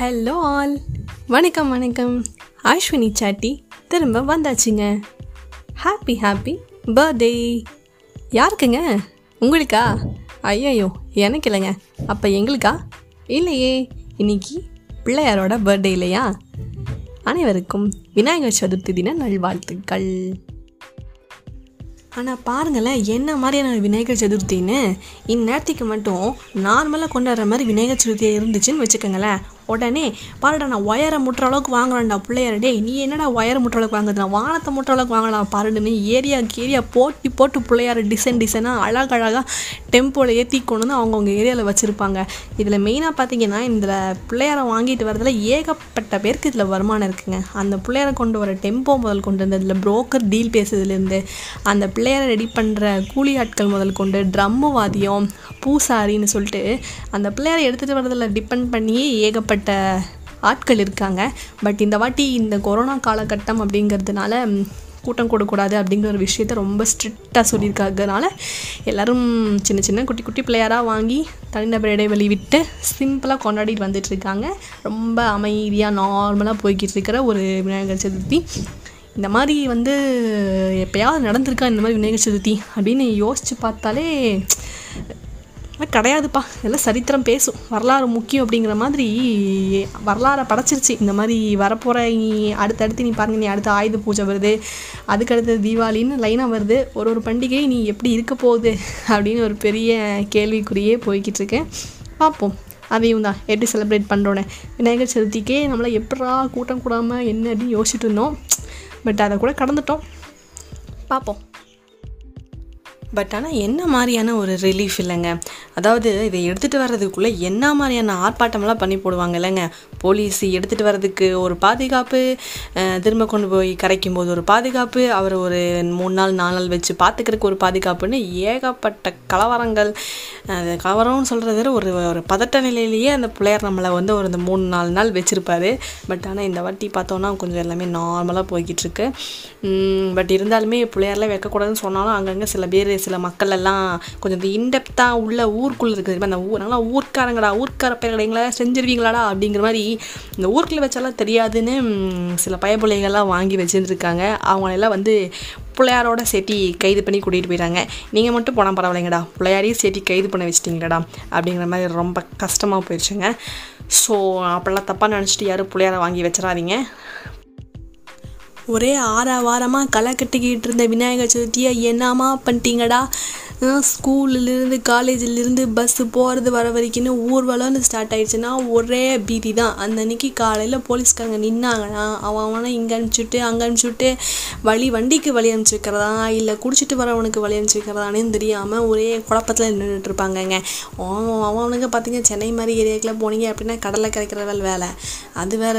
Hello all. வணக்கம் வணக்கம். Ashwini chatty திரும்ப வந்தாச்சுங்க. ஹாப்பி ஹாப்பி பர்த்டே யாருக்குங்க? உங்களுக்கா? ஐயையோ எனக்கு இல்லைங்க. அப்போ எங்களுக்கா? இல்லையே இன்னைக்கு பிள்ளையாரோட பர்த்டே இல்லையா? அனைவருக்கும் விநாயகர் சதுர்த்தி தின நல்வாழ்த்துக்கள். ஆனால் பாருங்களேன் என்ன மாதிரியான விநாயகர் சதுர்த்தின்னு. இந்நேரத்துக்கு மட்டும் நார்மலாக கொண்டாடுற மாதிரி விநாயகர் சதுர்த்தி இருந்துச்சுன்னு வச்சுக்கோங்களேன். உடனே பாருடா நான் ஒயரை முட்டுற அளவுக்கு வாங்கலாம்டா பிள்ளையார். டே நீ என்னடா ஒயரை முட்டுற அளவுக்கு வாங்குறது நான் வானத்தை முட்டுற அளவுக்கு வாங்கலாம். பாருடுன்னு ஏரியாவுக்கு ஏரியா போட்டி போட்டு பிள்ளையார டிசைன் டிசைனாக அழகழகாக டெம்போவில் ஏற்றி கொண்டு வந்து அவங்கவுங்க ஏரியாவில் வச்சுருப்பாங்க. இதில் மெயினாக பார்த்தீங்கன்னா இந்த பிள்ளையாரை வாங்கிட்டு வரதில் ஏகப்பட்ட பேருக்கு இதில் வருமானம் இருக்குங்க. அந்த பிள்ளையாரை கொண்டு வர டெம்போ முதல் கொண்டு வந்து இதில் புரோக்கர் டீல் பேசுறதுலேருந்து அந்த பிள்ளையாரை ரெடி பண்ணுற கூலி ஆட்கள் முதல் கொண்டு ட்ரம்மு வாத்தியம் பூசாரின்னு சொல்லிட்டு அந்த பிள்ளையாரை எடுத்துகிட்டு வரதில் டிபெண்ட் பண்ணியே ஏகப்பட்ட ஆட்கள் இருக்காங்க. பட் இந்த வாட்டி இந்த கொரோனா காலகட்டம் அப்படிங்கிறதுனால கூட்டம் கூடக்கூடாது அப்படிங்கிற ஒரு விஷயத்த ரொம்ப ஸ்ட்ரிக்டாக சொல்லியிருக்காங்கனால எல்லோரும் சின்ன சின்ன குட்டி குட்டி பிள்ளையாராக வாங்கி தனிநபர் இடைவெளி விட்டு சிம்பிளாக கொண்டாடிட்டு வந்துட்டுருக்காங்க. ரொம்ப அமைதியாக நார்மலாக போய்கிட்டு இருக்கிற ஒரு விநாயகர் சதுர்த்தி. இந்த மாதிரி வந்து எப்பயாவது நடந்திருக்கா இந்த மாதிரி விநாயகர் சதுர்த்தி அப்படின்னு யோசித்து பார்த்தாலே ஆனால் கிடையாதுப்பா. எல்லாம் சரித்திரம் பேசும். வரலாறு முக்கியம் அப்படிங்கிற மாதிரி வரலாறை படைச்சிருச்சு. இந்த மாதிரி வரப்போகிற நீ அடுத்தடுத்து நீ பாருங்க நீ அடுத்த ஆயுத பூஜை வருது. அதுக்கடுத்து தீபாவளின்னு லைனாக வருது. ஒரு ஒரு பண்டிகை நீ எப்படி இருக்க போகுது அப்படின்னு ஒரு பெரிய கேள்விக்குறியே போய்கிட்டு இருக்கேன் பார்ப்போம். அதையும் தான் எப்படி செலிப்ரேட் பண்ணுறோன்னு விநாயகர் சதுர்த்திக்கே நம்மளை எப்படா கூட்டம் கூடாமல் என்ன அப்படின்னு யோசிச்சுட்டு இருந்தோம். பட் அதை கூட கடந்துட்டோம். பார்ப்போம். பட் ஆனால் என்ன மாதிரியான ஒரு ரிலீஃப் இல்லைங்க? அதாவது இதை எடுத்துகிட்டு வர்றதுக்குள்ளே என்ன மாதிரியான ஆர்ப்பாட்டமெல்லாம் பண்ணி போடுவாங்க இல்லைங்க? போலீஸ் எடுத்துகிட்டு வர்றதுக்கு ஒரு பாதுகாப்பு திரும்ப கொண்டு போய் கரைக்கும் போது ஒரு பாதுகாப்பு அவர் ஒரு மூணு நாள் நாலு நாள் வச்சு பார்த்துக்கிறதுக்கு ஒரு பாதுகாப்புன்னு ஏகப்பட்ட கலவரங்கள் அது கலவரம்னு சொல்கிறது ஒரு ஒரு பதட்ட நிலையிலேயே அந்த பிள்ளையார் நம்மளை வந்து ஒரு இந்த மூணு நாலு நாள் வச்சுருப்பாரு. பட் ஆனால் இந்த வாட்டி பார்த்தோன்னா கொஞ்சம் எல்லாமே நார்மலாக போய்கிட்டு இருக்கு. பட் இருந்தாலுமே பிள்ளையாரில் வைக்கக்கூடாதுன்னு சொன்னாலும் அங்கங்கே சில பேர் சில மக்கள் எல்லாம் கொஞ்சம் இந்த இன்டெப்த்தாக உள்ள ஊருக்குள்ளே இருக்குது அந்த ஊர் நல்லா ஊர்க்காரங்கடா ஊர்க்கார பேர்களைங்களா செஞ்சிருவீங்களாடா அப்படிங்கிற மாதிரி இந்த ஊருக்குள்ளே வச்சாலாம் தெரியாதுன்னு சில பயப்பிள்ளைகள்லாம் வாங்கி வச்சுருந்துருக்காங்க. அவங்களெல்லாம் வந்து பிள்ளையாரோட சேர்த்தி கைது பண்ணி கூட்டிகிட்டு போயிட்டாங்க. நீங்கள் மட்டும் போனால் பரவாயில்லைங்கடா. பிள்ளையாரையும் சேர்த்தி கைது பண்ண வச்சிட்டிங்களடா அப்படிங்கிற மாதிரி ரொம்ப கஷ்டமாக போயிடுச்சுங்க ஸோ அப்படிலாம் தப்பாக நினச்சிட்டு யாரும் பிள்ளையாரை வாங்கி வச்சிடாதீங்க. ஒரே ஆற வாரமாக களை கட்டிக்கிட்டு இருந்த விநாயகர் சதுர்த்தியை என்னமா பண்ணிட்டீங்கடா? ஸ்கூல்லேருந்து காலேஜிலேருந்து பஸ்ஸு போகிறது வர வரைக்குன்னு ஊர்வலம்னு ஸ்டார்ட் ஆயிடுச்சுன்னா ஒரே பீதி தான். அந்த அன்னைக்கு காலையில் போலீஸ்காரங்க நின்னாங்கன்னா அவன் அவனை இங்கே அனுப்பிச்சுட்டு அங்கே அனுப்பிச்சுட்டு வழி வண்டிக்கு வழி அனுப்பிச்சு வைக்கிறதா இல்லை குடிச்சிட்டு வரவனுக்கு வழி அனுப்பிச்சு வைக்கிறதானே தெரியாமல் ஒரே குழப்பத்தில் நின்றுட்டு இருப்பாங்கங்க. அவன் அவனுங்க பார்த்தீங்க சென்னை மாதிரி ஏரியாவுக்குலாம் போனீங்க அப்படின்னா கடலை கரைக்கிற வேலை அது வேற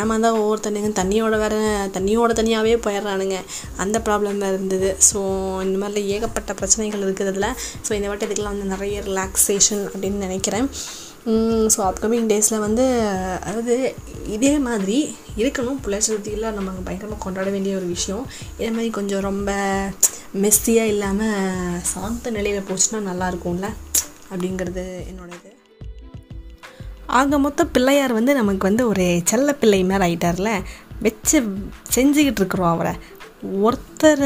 ஏமாந்தா ஒவ்வொருத்தனுங்க தண்ணியோட வேற தண்ணியோட தனியாகவே போயிடுறானுங்க. அந்த ப்ராப்ளம் இருந்தது. ஸோ இந்த மாதிரிலாம் ஏகப்பட்ட பிரச்சனை பிரச்சனைகள் இருக்குது அதில் ஸோ இந்த வாட்டி இதுக்கெல்லாம் வந்து நிறைய ரிலாக்ஸேஷன் அப்படின்னு நினைக்கிறேன். ஸோ அப்கமிங் டேஸில் வந்து அதாவது இதே மாதிரி இருக்கணும். பிள்ளை சதுர்த்தியில் நம்ம பயங்கரமாக கொண்டாட வேண்டிய ஒரு விஷயம். இதே மாதிரி கொஞ்சம் ரொம்ப மெஸ்ஸியாக இல்லாமல் சாந்த நிலையில் போச்சுன்னா நல்லா இருக்கும்ல? அப்படிங்கிறது என்னோட இது ஆக மொத்த பிள்ளையார் வந்து நமக்கு வந்து ஒரு செல்ல பிள்ளை மாதிரி ஆயிட்டார்ல? வச்சு செஞ்சுக்கிட்டு இருக்கிறோம் அவரை. ஒருத்தர்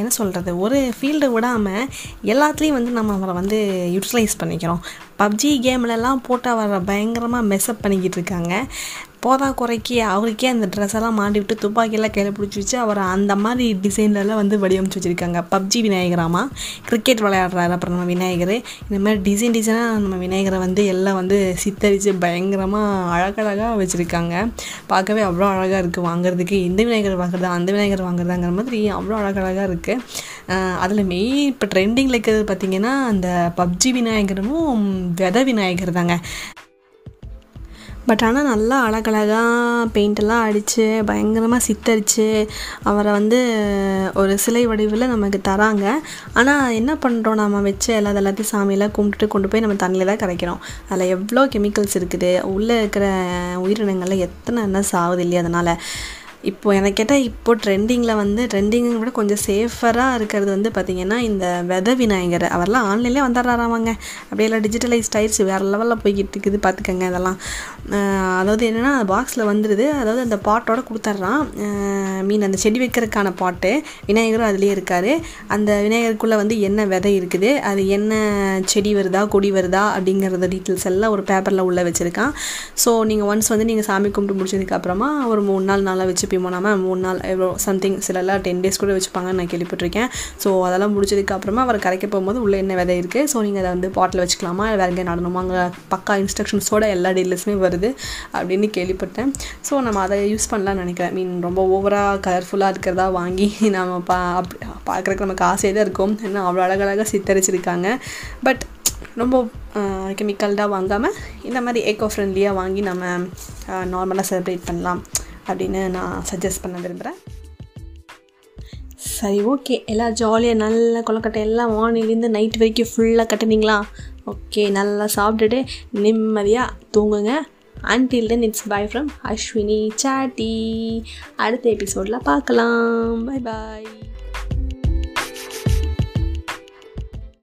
என்ன சொல்கிறது ஒரு ஃபீல்டை விடாமல் எல்லாத்துலேயும் வந்து நம்ம அவரை வந்து யூட்டிலைஸ் பண்ணிக்கிறோம். பப்ஜி கேம்லலாம் போட்டு அவரை பயங்கரமாக மெஸ்அப் பண்ணிக்கிட்டு இருக்காங்க. போதா குறைக்கி அவருக்கே அந்த ட்ரெஸ் எல்லாம் மாட்டி விட்டு துப்பாக்கியெல்லாம் கையில் பிடிச்சி வச்சு அவரை அந்த மாதிரி டிசைன்லலாம் வந்து வடிவமைச்சு வச்சுருக்காங்க. பப்ஜி விநாயகராமா கிரிக்கெட் விளையாடுறாரு அப்புறம் நம்ம விநாயகர். இந்த மாதிரி டிசைன் டிசைனாக நம்ம விநாயகரை வந்து எல்லாம் வந்து சித்தரித்து பயங்கரமாக அழகழகாக வச்சுருக்காங்க. பார்க்கவே அவ்வளோ அழகாக இருக்குது வாங்குறதுக்கு. இந்த விநாயகர் வாங்குறதா அந்த விநாயகர் வாங்குறதாங்கிற மாதிரி அவ்வளோ அழகழகாக இருக்குது அதில் மெயின் இப்போ ட்ரெண்டிங்கில் இருக்கிறது பார்த்திங்கன்னா அந்த பப்ஜி விநாயகரும் வித விநாயகர் தாங்க. பட் ஆனால் நல்லா அழகழகாக பெயிண்டெல்லாம் அடித்து பயங்கரமாக சித்தரித்து அவரை வந்து ஒரு சிலை வடிவில் நமக்கு தராங்க. ஆனால் என்ன பண்ணுறோம் நம்ம வச்சு எல்லா எல்லாத்தையும் சாமியெல்லாம் கும்பிட்டுட்டு கொண்டு போய் நம்ம தண்ணியில் தான் கரைக்கிறோம். அதில் எவ்வளோ கெமிக்கல்ஸ் இருக்குது? உள்ளே இருக்கிற உயிரினங்களில் எத்தனை என்ன சாகுது இல்லையா அதனால்? இப்போது எனக்கு கேட்டால் இப்போ ட்ரெண்டிங்கில் வந்து ட்ரெண்டிங்கை விட கொஞ்சம் சேஃபராக இருக்கிறது வந்து பார்த்திங்கன்னா இந்த வெத விநாயகர். அவரெல்லாம் ஆன்லைன்லேயே வந்துடுறாராமாங்க அப்படியே எல்லாம் டிஜிட்டலைஸ்ட் ஆயிடுச்சு. வேறு லெவலில் போய்கிட்டு இருக்குது. பார்த்துக்கங்க இதெல்லாம். அதாவது என்னென்னா பாக்ஸில் வந்துடுது அதாவது அந்த பாட்டோட கொடுத்துட்றான் மீன் அந்த செடி வைக்கிறதுக்கான பாட்டு. விநாயகரும் அதுலேயே இருக்கார். அந்த விநாயகருக்குள்ளே வந்து என்ன விதை இருக்குது? அது என்ன செடி வருதா? கொடி வருதா? அப்படிங்கிறத டீட்டெயில்ஸ் எல்லாம் ஒரு பேப்பரில் உள்ளே வச்சுருக்கான். ஸோ நீங்கள் ஒன்ஸ் வந்து நீங்கள் சாமி கும்பிட்டு முடிச்சதுக்கப்புறமா ஒரு மூணு நாள் நாளாக வச்சுப்போம் நம்ம மூணு நாள் எவ்வளோ சம்திங் சிலலாம் டென் டேஸ் கூட வச்சுப்பாங்கன்னு நான் கேள்விப்பட்டிருக்கேன். ஸோ அதெல்லாம் முடிச்சதுக்கப்புறமா அவர் கரைக்க போகும்போது உள்ளே என்ன விதை இருக்குது ஸோ நீங்கள் அதை வந்து பாட்டில் வச்சுக்கலாமா? வேறு எங்கே நடணுமா அங்கே பக்கா இன்ஸ்ட்ரக்ஷன்ஸோட எல்லா டீட்டெயில்ஸுமே வருது அப்படின்னு கேள்விப்பட்டேன். ஸோ நம்ம அதை யூஸ் பண்ணலாம்னு நினைக்கிறேன். மீன் ரொம்ப ஓவராக கலர்ஃபுல்லாக இருக்கிறதா வாங்கி நம்ம பா பார்க்குறக்கு நமக்கு ஆசையாக தான் இருக்கும். ஏன்னா அவ்வளோ அழகழகாக சித்தரிச்சிருக்காங்க. பட் ரொம்ப கெமிக்கல்டாக வாங்காமல் இந்த மாதிரி ஏக்கோ ஃப்ரெண்ட்லியாக வாங்கி நம்ம நார்மலாக செலிப்ரேட் பண்ணலாம் அப்படின்னு நான் சஜஸ்ட் பண்ண விரும்புகிறேன் சரி ஓகே எல்லாம் ஜாலியாக நல்லா கொலக்கட்டை எல்லாம் மார்னிங்லேருந்து நைட் வரைக்கும் ஃபுல்லாக கட்டுனீங்களா? ஓகே நல்லா சாப்பிட்டுட்டு நிம்மதியாக தூங்குங்க. Until then it's bye from Ashwini சாட்டி அடுத்த எபிசோடில் பார்க்கலாம். Bye bye